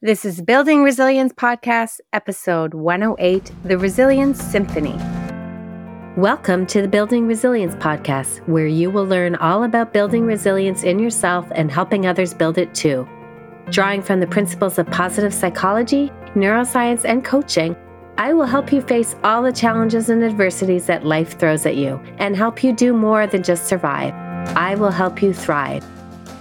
This is Building Resilience Podcast, episode 108 The Resilience Symphony. Welcome to the Building Resilience Podcast, where you will learn all about building resilience in yourself and helping others build it too. Drawing from the principles of positive psychology, neuroscience, and coaching, I will help you face all the challenges and adversities that life throws at you and help you do more than just survive. I will help you thrive.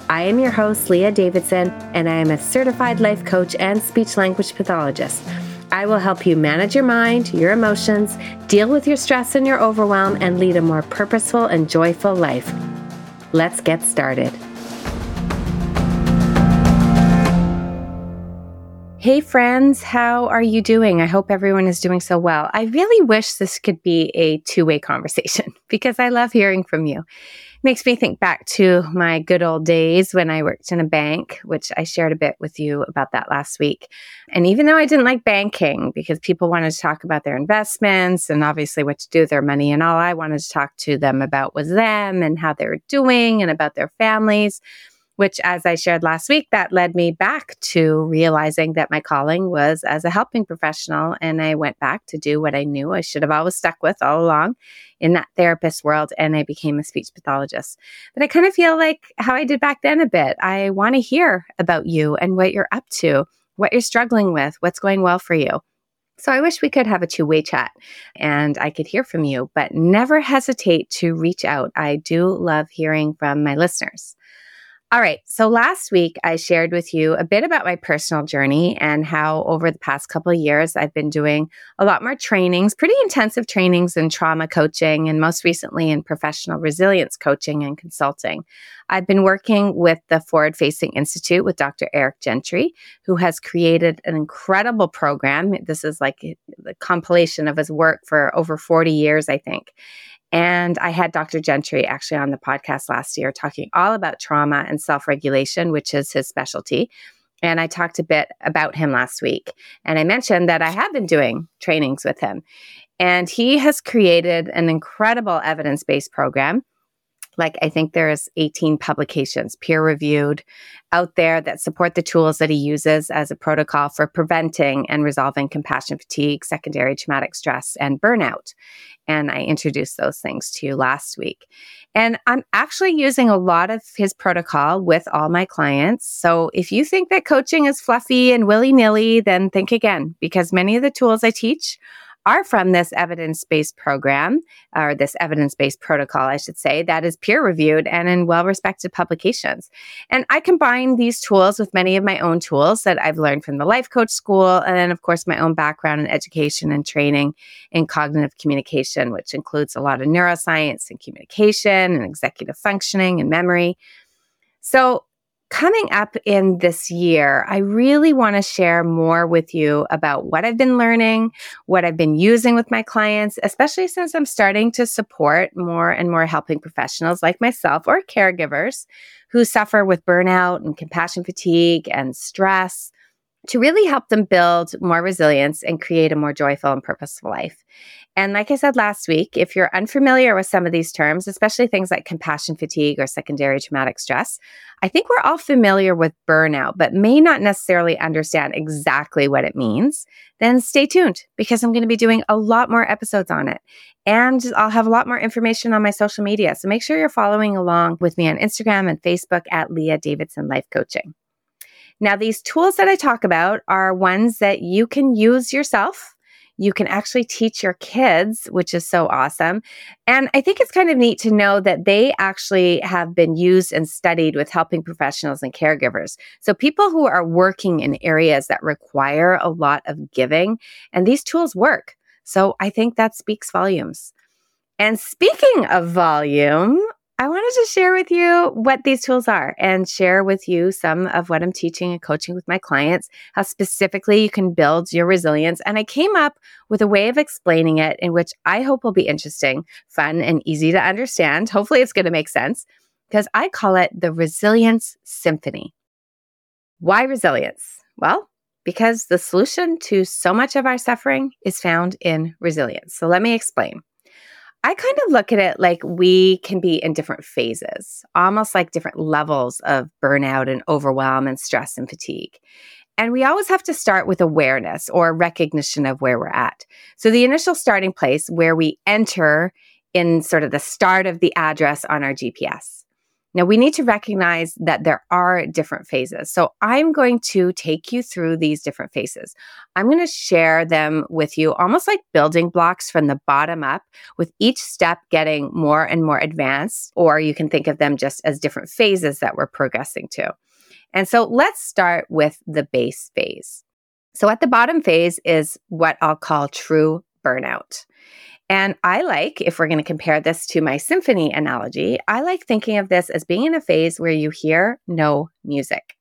I am your host, Leah Davidson, and I am a certified life coach and speech language pathologist. I will help you manage your mind, your emotions, deal with your stress and your overwhelm, and lead a more purposeful and joyful life. Let's get started. Hey, friends, how are you doing? I hope everyone is doing so well. I really wish this could be a two way conversation because I love hearing from you makes me think back to my good old days when I worked in a bank, which I shared a bit with you about that last week. And even though I didn't like banking because people wanted to talk about their investments and obviously what to do with their money, and all I wanted to talk to them about was them and how they were doing and about their families which, as I shared last week, that led me back to realizing that my calling was as a helping professional. And I went back to do what I knew I should have always stuck with all along in that therapist world. And I became a speech pathologist. But I kind of feel like how I did back then a bit. I want to hear about you and what you're up to, what you're struggling with, what's going well for you. So I wish we could have a two way chat and I could hear from you, but never hesitate to reach out. I do love hearing from my listeners. All right. So last week I shared with you a bit about my personal journey and how over the past couple of years I've been doing a lot more trainings, pretty intensive trainings in trauma coaching and most recently in professional resilience coaching and consulting. I've been working with the Forward Facing Institute with Dr. Eric Gentry, who has created an incredible program. This is like the compilation of his work for over 40 years, I think. And I had Dr. Gentry actually on the podcast last year talking all about trauma and self regulation, which is his specialty. And I talked a bit about him last week. And I mentioned that I have been doing trainings with him. And he has created an incredible evidence based program. Like, I think there's 18 publications peer reviewed out there that support the tools that he uses as a protocol for preventing and resolving compassion fatigue, secondary traumatic stress, and burnout. And I introduced those things to you last week. And I'm actually using a lot of his protocol with all my clients. So if you think that coaching is fluffy and willy nilly, then think again because many of the tools I teach are from this evidence based program or this evidence based protocol, I should say, that is peer reviewed and in well respected publications. And I combine these tools with many of my own tools that I've learned from the Life Coach School. And then, of course, my own background in education and training in cognitive communication, which includes a lot of neuroscience and communication and executive functioning and memory. So, coming up in this year, I really want to share more with you about what I've been learning, what I've been using with my clients, especially since I'm starting to support more and more helping professionals like myself or caregivers who suffer with burnout and compassion fatigue and stress to really help them build more resilience and create a more joyful and purposeful life. And like I said last week, if you're unfamiliar with some of these terms, especially things like compassion fatigue or secondary traumatic stress, I think we're all familiar with burnout, but may not necessarily understand exactly what it means. Then stay tuned because I'm going to be doing a lot more episodes on it. And I'll have a lot more information on my social media. So make sure you're following along with me on Instagram and Facebook at Leah Davidson Life Coaching. Now, these tools that I talk about are ones that you can use yourself you can actually teach your kids, which is so awesome. And I think it's kind of neat to know that they actually have been used and studied with helping professionals and caregivers. So people who are working in areas that require a lot of giving, and these tools work. So I think that speaks volumes. And speaking of volume, I wanted to share with you what these tools are and share with you some of what I'm teaching and coaching with my clients, how specifically you can build your resilience. And I came up with a way of explaining it in which I hope will be interesting, fun, and easy to understand. Hopefully, it's going to make sense because I call it the Resilience Symphony. Why resilience? Well, because the solution to so much of our suffering is found in resilience. So let me explain. I kind of look at it like we can be in different phases, almost like different levels of burnout and overwhelm and stress and fatigue. And we always have to start with awareness or recognition of where we're at. So the initial starting place where we enter in sort of the start of the address on our GPS. Now we need to recognize that there are different phases. So I'm going to take you through these different phases. I'm going to share them with you almost like building blocks from the bottom up, with each step getting more and more advanced, or you can think of them just as different phases that we're progressing to. And so let's start with the base phase. So at the bottom phase is what I'll call true burnout. And I like, if we're going to compare this to my symphony analogy, I like thinking of this as being in a phase where you hear no music.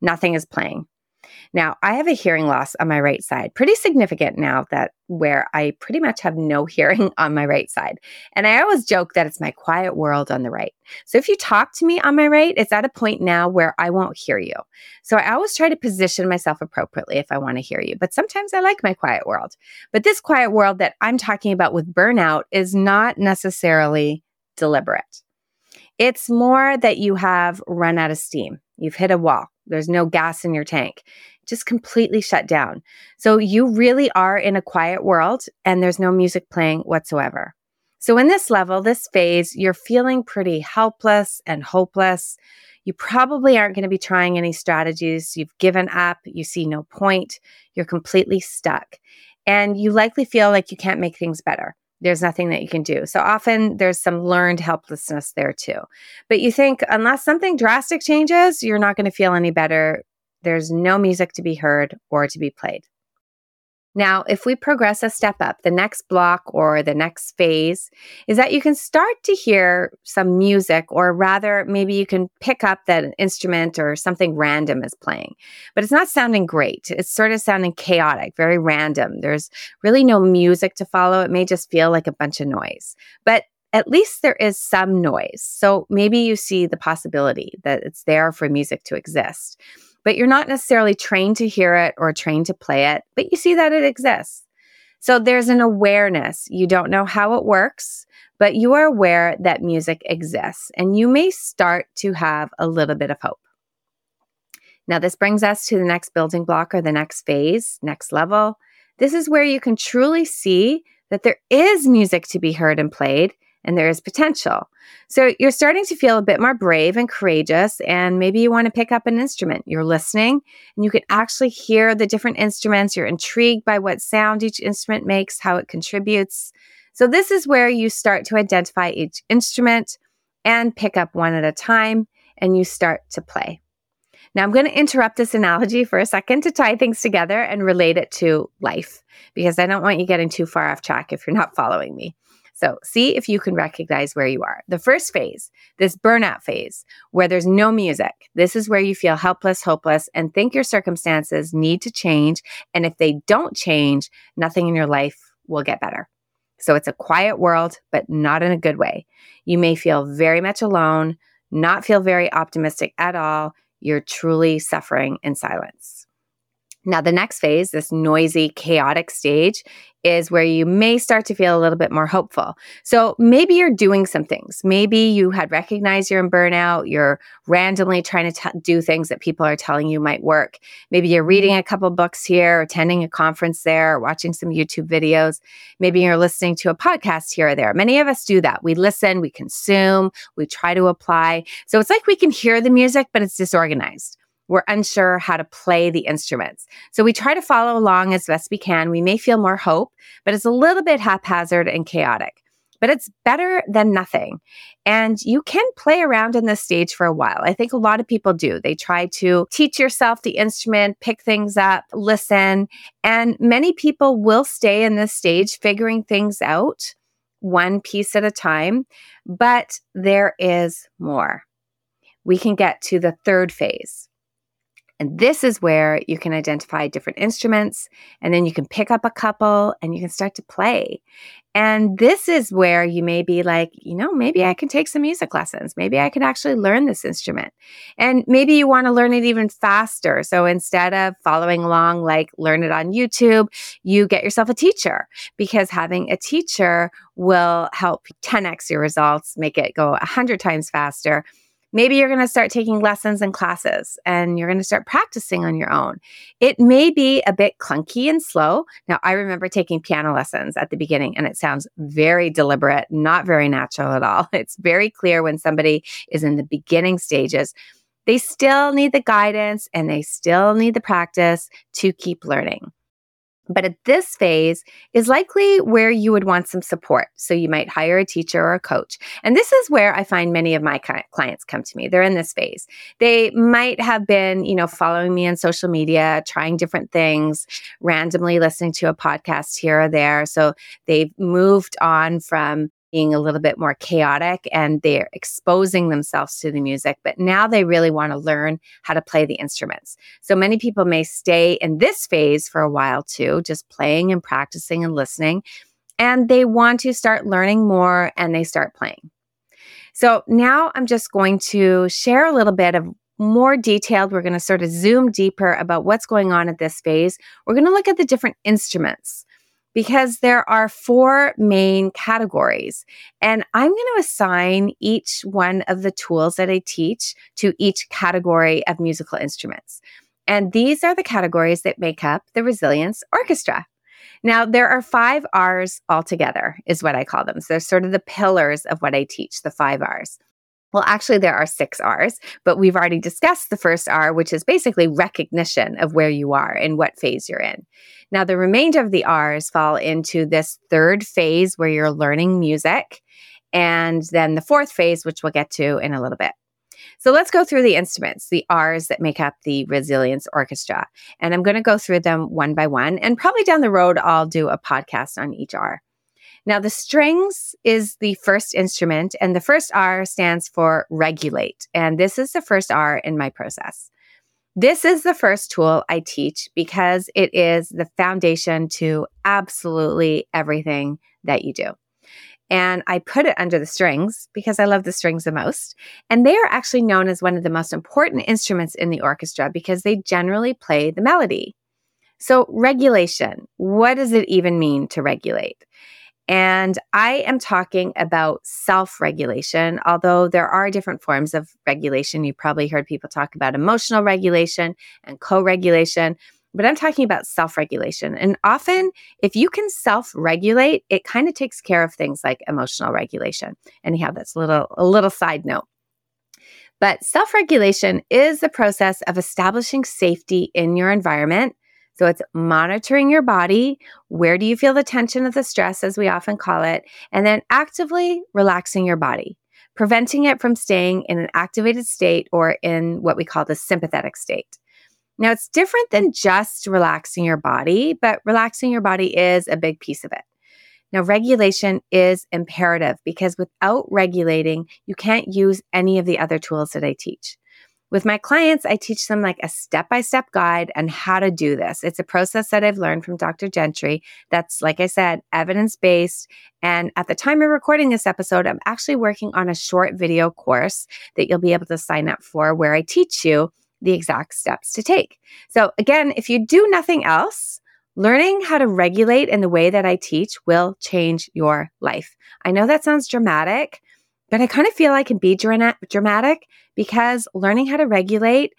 Nothing is playing. Now, I have a hearing loss on my right side, pretty significant now that where I pretty much have no hearing on my right side. And I always joke that it's my quiet world on the right. So if you talk to me on my right, it's at a point now where I won't hear you. So I always try to position myself appropriately if I want to hear you. But sometimes I like my quiet world. But this quiet world that I'm talking about with burnout is not necessarily deliberate. It's more that you have run out of steam. You've hit a wall. There's no gas in your tank. Just completely shut down. So you really are in a quiet world and there's no music playing whatsoever. So in this level, this phase, you're feeling pretty helpless and hopeless. You probably aren't going to be trying any strategies. You've given up. You see no point. You're completely stuck. And you likely feel like you can't make things better there's nothing that you can do. So often there's some learned helplessness there too. But you think unless something drastic changes, you're not going to feel any better. There's no music to be heard or to be played. Now, if we progress a step up, the next block or the next phase is that you can start to hear some music, or rather, maybe you can pick up that an instrument or something random is playing. But it's not sounding great. It's sort of sounding chaotic, very random. There's really no music to follow. It may just feel like a bunch of noise. But at least there is some noise. So maybe you see the possibility that it's there for music to exist but you're not necessarily trained to hear it or trained to play it, but you see that it exists. So there's an awareness. You don't know how it works, but you are aware that music exists and you may start to have a little bit of hope. Now, this brings us to the next building block or the next phase, next level. This is where you can truly see that there is music to be heard and played and there is potential. So you're starting to feel a bit more brave and courageous, and maybe you want to pick up an instrument. You're listening, and you can actually hear the different instruments. You're intrigued by what sound each instrument makes, how it contributes. So this is where you start to identify each instrument and pick up one at a time, and you start to play. Now, I'm going to interrupt this analogy for a second to tie things together and relate it to life because I don't want you getting too far off track if you're not following me. So see if you can recognize where you are. The first phase, this burnout phase, where there's no music, this is where you feel helpless, hopeless, and think your circumstances need to change. And if they don't change, nothing in your life will get better. So it's a quiet world, but not in a good way. You may feel very much alone, not feel very optimistic at all. You're truly suffering in silence. Now, the next phase, this noisy, chaotic stage, is where you may start to feel a little bit more hopeful. So maybe you're doing some things. Maybe you had recognized you're in burnout. You're randomly trying to t- do things that people are telling you might work. Maybe you're reading a couple books here, attending a conference there, or watching some YouTube videos. Maybe you're listening to a podcast here or there. Many of us do that. We listen, we consume, we try to apply. So it's like we can hear the music, but it's disorganized we're unsure how to play the instruments. So we try to follow along as best we can. We may feel more hope, but it's a little bit haphazard and chaotic. But it's better than nothing. And you can play around in this stage for a while. I think a lot of people do. They try to teach yourself the instrument, pick things up, listen. And many people will stay in this stage figuring things out one piece at a time. But there is more. We can get to the third phase and this is where you can identify different instruments and then you can pick up a couple and you can start to play. And this is where you may be like, you know, maybe I can take some music lessons. Maybe I can actually learn this instrument. And maybe you want to learn it even faster. So instead of following along, like learn it on YouTube, you get yourself a teacher because having a teacher will help 10x your results, make it go 100 times faster Maybe you're going to start taking lessons and classes and you're going to start practicing on your own. It may be a bit clunky and slow. Now, I remember taking piano lessons at the beginning and it sounds very deliberate, not very natural at all. It's very clear when somebody is in the beginning stages. They still need the guidance and they still need the practice to keep learning. But at this phase is likely where you would want some support. So you might hire a teacher or a coach. And this is where I find many of my clients come to me. They're in this phase. They might have been, you know, following me on social media, trying different things, randomly listening to a podcast here or there. So they've moved on from being a little bit more chaotic and they're exposing themselves to the music, but now they really want to learn how to play the instruments. So many people may stay in this phase for a while too, just playing and practicing and listening. And they want to start learning more and they start playing. So now I'm just going to share a little bit of more detailed. We're going to sort of zoom deeper about what's going on at this phase. We're going to look at the different instruments because there are four main categories. And I'm going to assign each one of the tools that I teach to each category of musical instruments. And these are the categories that make up the Resilience Orchestra. Now, there are five R's altogether, is what I call them. So they're sort of the pillars of what I teach, the five R's. Well, actually, there are six R's, but we've already discussed the first R, which is basically recognition of where you are and what phase you're in. Now, the remainder of the R's fall into this third phase where you're learning music, and then the fourth phase, which we'll get to in a little bit. So let's go through the instruments, the R's that make up the Resilience Orchestra. And I'm going to go through them one by one. And probably down the road, I'll do a podcast on each R. Now, the strings is the first instrument, and the first R stands for regulate. And this is the first R in my process. This is the first tool I teach because it is the foundation to absolutely everything that you do. And I put it under the strings because I love the strings the most. And they are actually known as one of the most important instruments in the orchestra because they generally play the melody. So, regulation, what does it even mean to regulate? And I am talking about self regulation, although there are different forms of regulation. You probably heard people talk about emotional regulation and co regulation, but I'm talking about self regulation. And often, if you can self regulate, it kind of takes care of things like emotional regulation. Anyhow, that's a little, a little side note. But self regulation is the process of establishing safety in your environment so it's monitoring your body. Where do you feel the tension of the stress, as we often call it? And then actively relaxing your body, preventing it from staying in an activated state or in what we call the sympathetic state. Now, it's different than just relaxing your body, but relaxing your body is a big piece of it. Now, regulation is imperative because without regulating, you can't use any of the other tools that I teach. With my clients, I teach them like a step by step guide on how to do this. It's a process that I've learned from Dr. Gentry that's, like I said, evidence based. And at the time of recording this episode, I'm actually working on a short video course that you'll be able to sign up for where I teach you the exact steps to take. So, again, if you do nothing else, Learning how to regulate in the way that I teach will change your life. I know that sounds dramatic, but I kind of feel I can be dramatic because learning how to regulate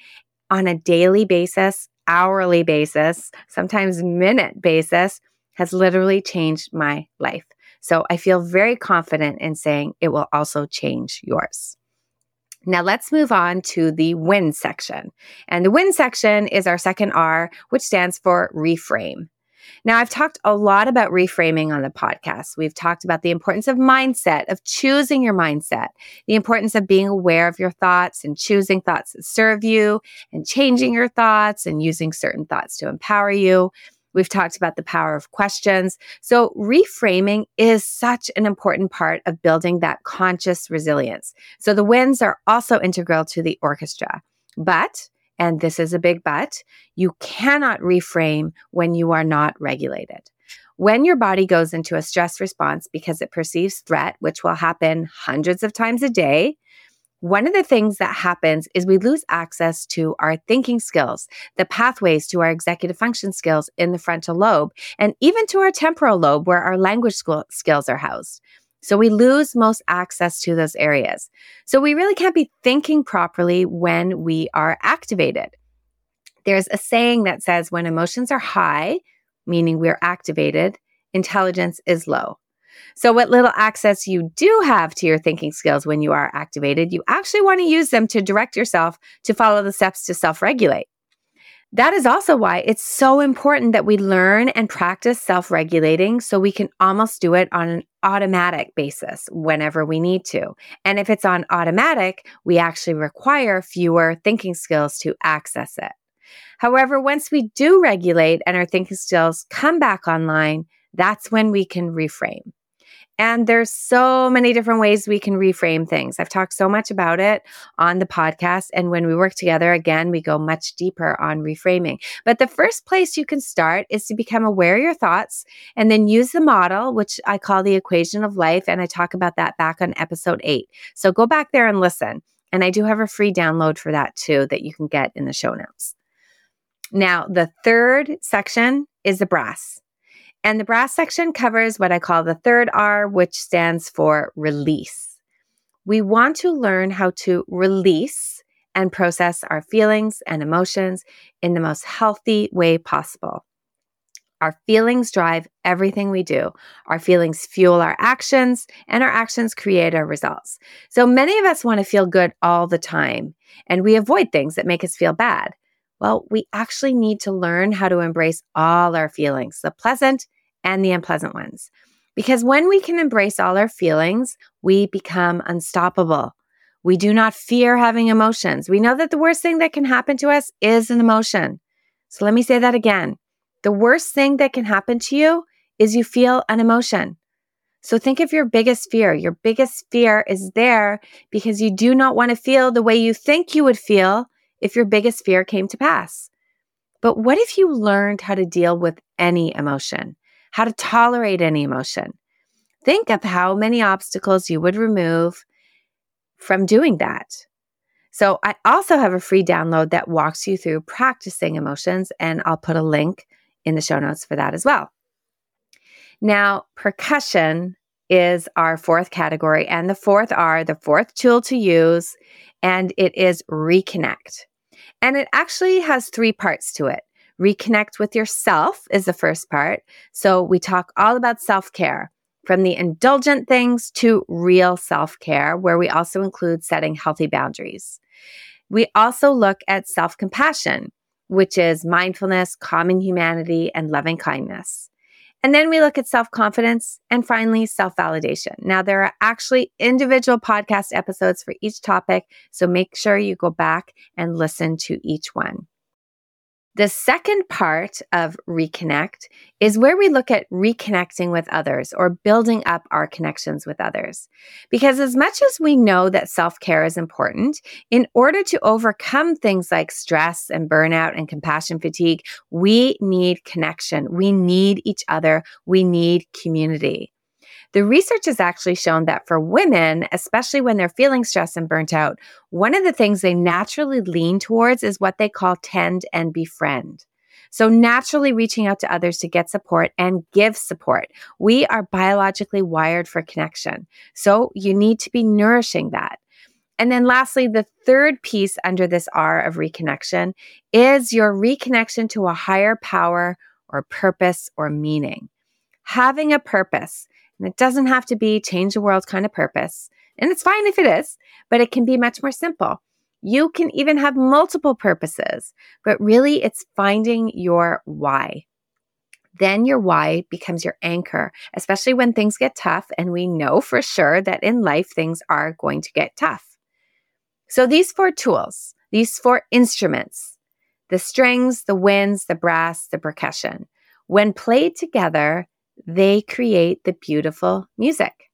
on a daily basis, hourly basis, sometimes minute basis has literally changed my life. So I feel very confident in saying it will also change yours. Now let's move on to the wind section. And the wind section is our second R, which stands for reframe. Now, I've talked a lot about reframing on the podcast. We've talked about the importance of mindset, of choosing your mindset, the importance of being aware of your thoughts and choosing thoughts that serve you and changing your thoughts and using certain thoughts to empower you. We've talked about the power of questions. So, reframing is such an important part of building that conscious resilience. So, the winds are also integral to the orchestra. But and this is a big but, you cannot reframe when you are not regulated. When your body goes into a stress response because it perceives threat, which will happen hundreds of times a day, one of the things that happens is we lose access to our thinking skills, the pathways to our executive function skills in the frontal lobe, and even to our temporal lobe where our language skills are housed. So we lose most access to those areas. So we really can't be thinking properly when we are activated. There's a saying that says when emotions are high, meaning we're activated, intelligence is low. So, what little access you do have to your thinking skills when you are activated, you actually want to use them to direct yourself to follow the steps to self regulate. That is also why it's so important that we learn and practice self regulating so we can almost do it on an automatic basis whenever we need to. And if it's on automatic, we actually require fewer thinking skills to access it. However, once we do regulate and our thinking skills come back online, that's when we can reframe. And there's so many different ways we can reframe things. I've talked so much about it on the podcast. And when we work together, again, we go much deeper on reframing. But the first place you can start is to become aware of your thoughts and then use the model, which I call the equation of life. And I talk about that back on episode eight. So go back there and listen. And I do have a free download for that too that you can get in the show notes. Now, the third section is the brass. And the brass section covers what I call the third R, which stands for release. We want to learn how to release and process our feelings and emotions in the most healthy way possible. Our feelings drive everything we do. Our feelings fuel our actions, and our actions create our results. So many of us want to feel good all the time, and we avoid things that make us feel bad. Well, we actually need to learn how to embrace all our feelings, the pleasant and the unpleasant ones. Because when we can embrace all our feelings, we become unstoppable. We do not fear having emotions. We know that the worst thing that can happen to us is an emotion. So let me say that again. The worst thing that can happen to you is you feel an emotion. So think of your biggest fear. Your biggest fear is there because you do not want to feel the way you think you would feel if your biggest fear came to pass. But what if you learned how to deal with any emotion, how to tolerate any emotion? Think of how many obstacles you would remove from doing that. So, I also have a free download that walks you through practicing emotions, and I'll put a link in the show notes for that as well. Now, percussion is our fourth category, and the fourth R, the fourth tool to use, and it is reconnect. And it actually has three parts to it. Reconnect with yourself is the first part. So we talk all about self care from the indulgent things to real self care, where we also include setting healthy boundaries. We also look at self compassion, which is mindfulness, common humanity, and loving kindness. And then we look at self confidence and finally self validation. Now, there are actually individual podcast episodes for each topic, so make sure you go back and listen to each one. The second part of reconnect is where we look at reconnecting with others or building up our connections with others. Because as much as we know that self care is important, in order to overcome things like stress and burnout and compassion fatigue, we need connection. We need each other. We need community. The research has actually shown that for women, especially when they're feeling stressed and burnt out, one of the things they naturally lean towards is what they call tend and befriend. So naturally reaching out to others to get support and give support. We are biologically wired for connection. So you need to be nourishing that. And then lastly, the third piece under this R of reconnection is your reconnection to a higher power or purpose or meaning. Having a purpose. And it doesn't have to be change the world kind of purpose. And it's fine if it is, but it can be much more simple. You can even have multiple purposes, but really it's finding your why. Then your why becomes your anchor, especially when things get tough. And we know for sure that in life things are going to get tough. So these four tools, these four instruments, the strings, the winds, the brass, the percussion, when played together, they create the beautiful music.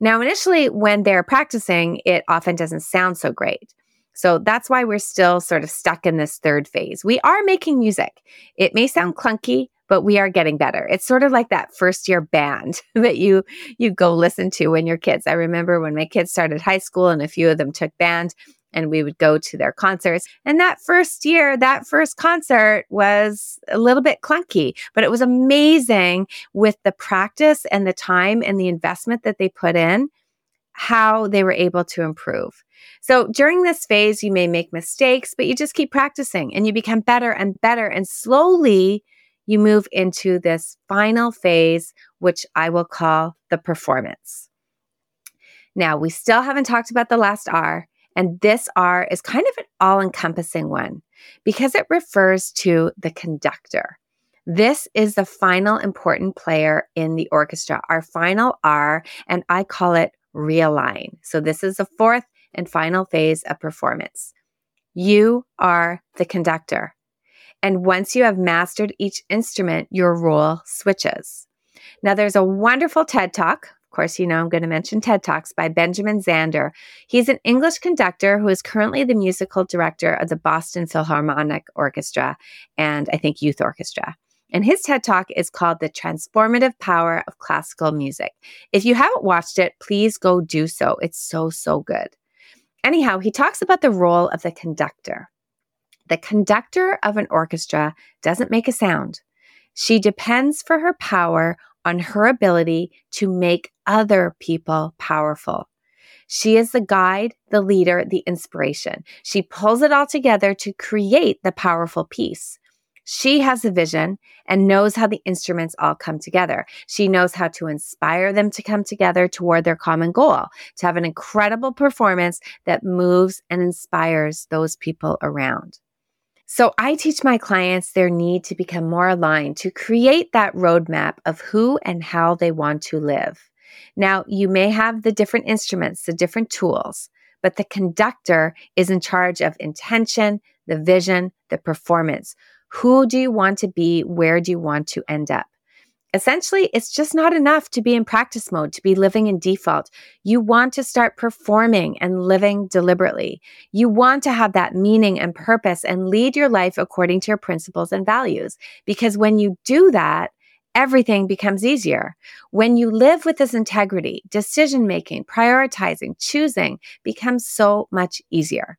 Now, initially, when they're practicing, it often doesn't sound so great. So that's why we're still sort of stuck in this third phase. We are making music. It may sound clunky, but we are getting better. It's sort of like that first year band that you you go listen to when you're kids. I remember when my kids started high school and a few of them took band and we would go to their concerts. And that first year, that first concert was a little bit clunky, but it was amazing with the practice and the time and the investment that they put in, how they were able to improve. So during this phase, you may make mistakes, but you just keep practicing and you become better and better. And slowly you move into this final phase, which I will call the performance. Now, we still haven't talked about the last R, and this R is kind of an all encompassing one because it refers to the conductor. This is the final important player in the orchestra, our final R, and I call it realign. So, this is the fourth and final phase of performance. You are the conductor. And once you have mastered each instrument, your role switches. Now, there's a wonderful TED Talk. Of course, you know I'm going to mention TED Talks by Benjamin Zander. He's an English conductor who is currently the musical director of the Boston Philharmonic Orchestra and I think Youth Orchestra. And his TED Talk is called The Transformative Power of Classical Music. If you haven't watched it, please go do so. It's so, so good. Anyhow, he talks about the role of the conductor. The conductor of an orchestra doesn't make a sound. She depends for her power on her ability to make other people powerful. She is the guide, the leader, the inspiration. She pulls it all together to create the powerful piece. She has a vision and knows how the instruments all come together. She knows how to inspire them to come together toward their common goal, to have an incredible performance that moves and inspires those people around. So I teach my clients their need to become more aligned, to create that roadmap of who and how they want to live. Now, you may have the different instruments, the different tools, but the conductor is in charge of intention, the vision, the performance. Who do you want to be? Where do you want to end up? Essentially, it's just not enough to be in practice mode, to be living in default. You want to start performing and living deliberately. You want to have that meaning and purpose and lead your life according to your principles and values. Because when you do that, everything becomes easier. When you live with this integrity, decision making, prioritizing, choosing becomes so much easier.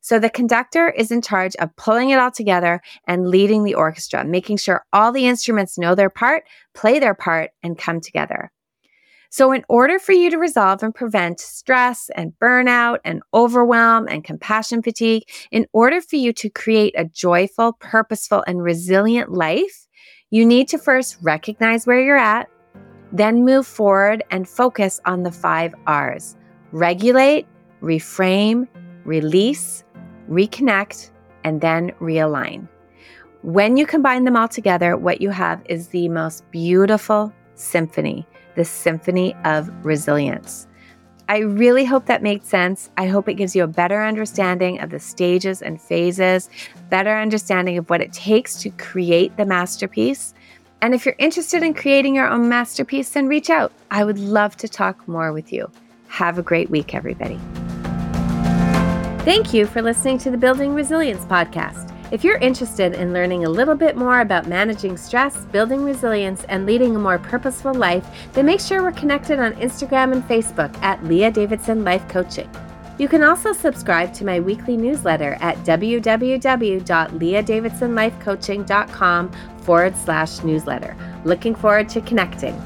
So the conductor is in charge of pulling it all together and leading the orchestra, making sure all the instruments know their part, play their part, and come together. So, in order for you to resolve and prevent stress and burnout and overwhelm and compassion fatigue, in order for you to create a joyful, purposeful, and resilient life, you need to first recognize where you're at, then move forward and focus on the five R's regulate, reframe, release, reconnect, and then realign. When you combine them all together, what you have is the most beautiful symphony, the symphony of resilience. I really hope that makes sense. I hope it gives you a better understanding of the stages and phases, better understanding of what it takes to create the masterpiece. And if you're interested in creating your own masterpiece, then reach out. I would love to talk more with you. Have a great week, everybody. Thank you for listening to the Building Resilience podcast. If you're interested in learning a little bit more about managing stress, building resilience, and leading a more purposeful life, then make sure we're connected on Instagram and Facebook at Leah Davidson Life Coaching. You can also subscribe to my weekly newsletter at www.leahdavidsonlifecoaching.com forward slash newsletter. Looking forward to connecting.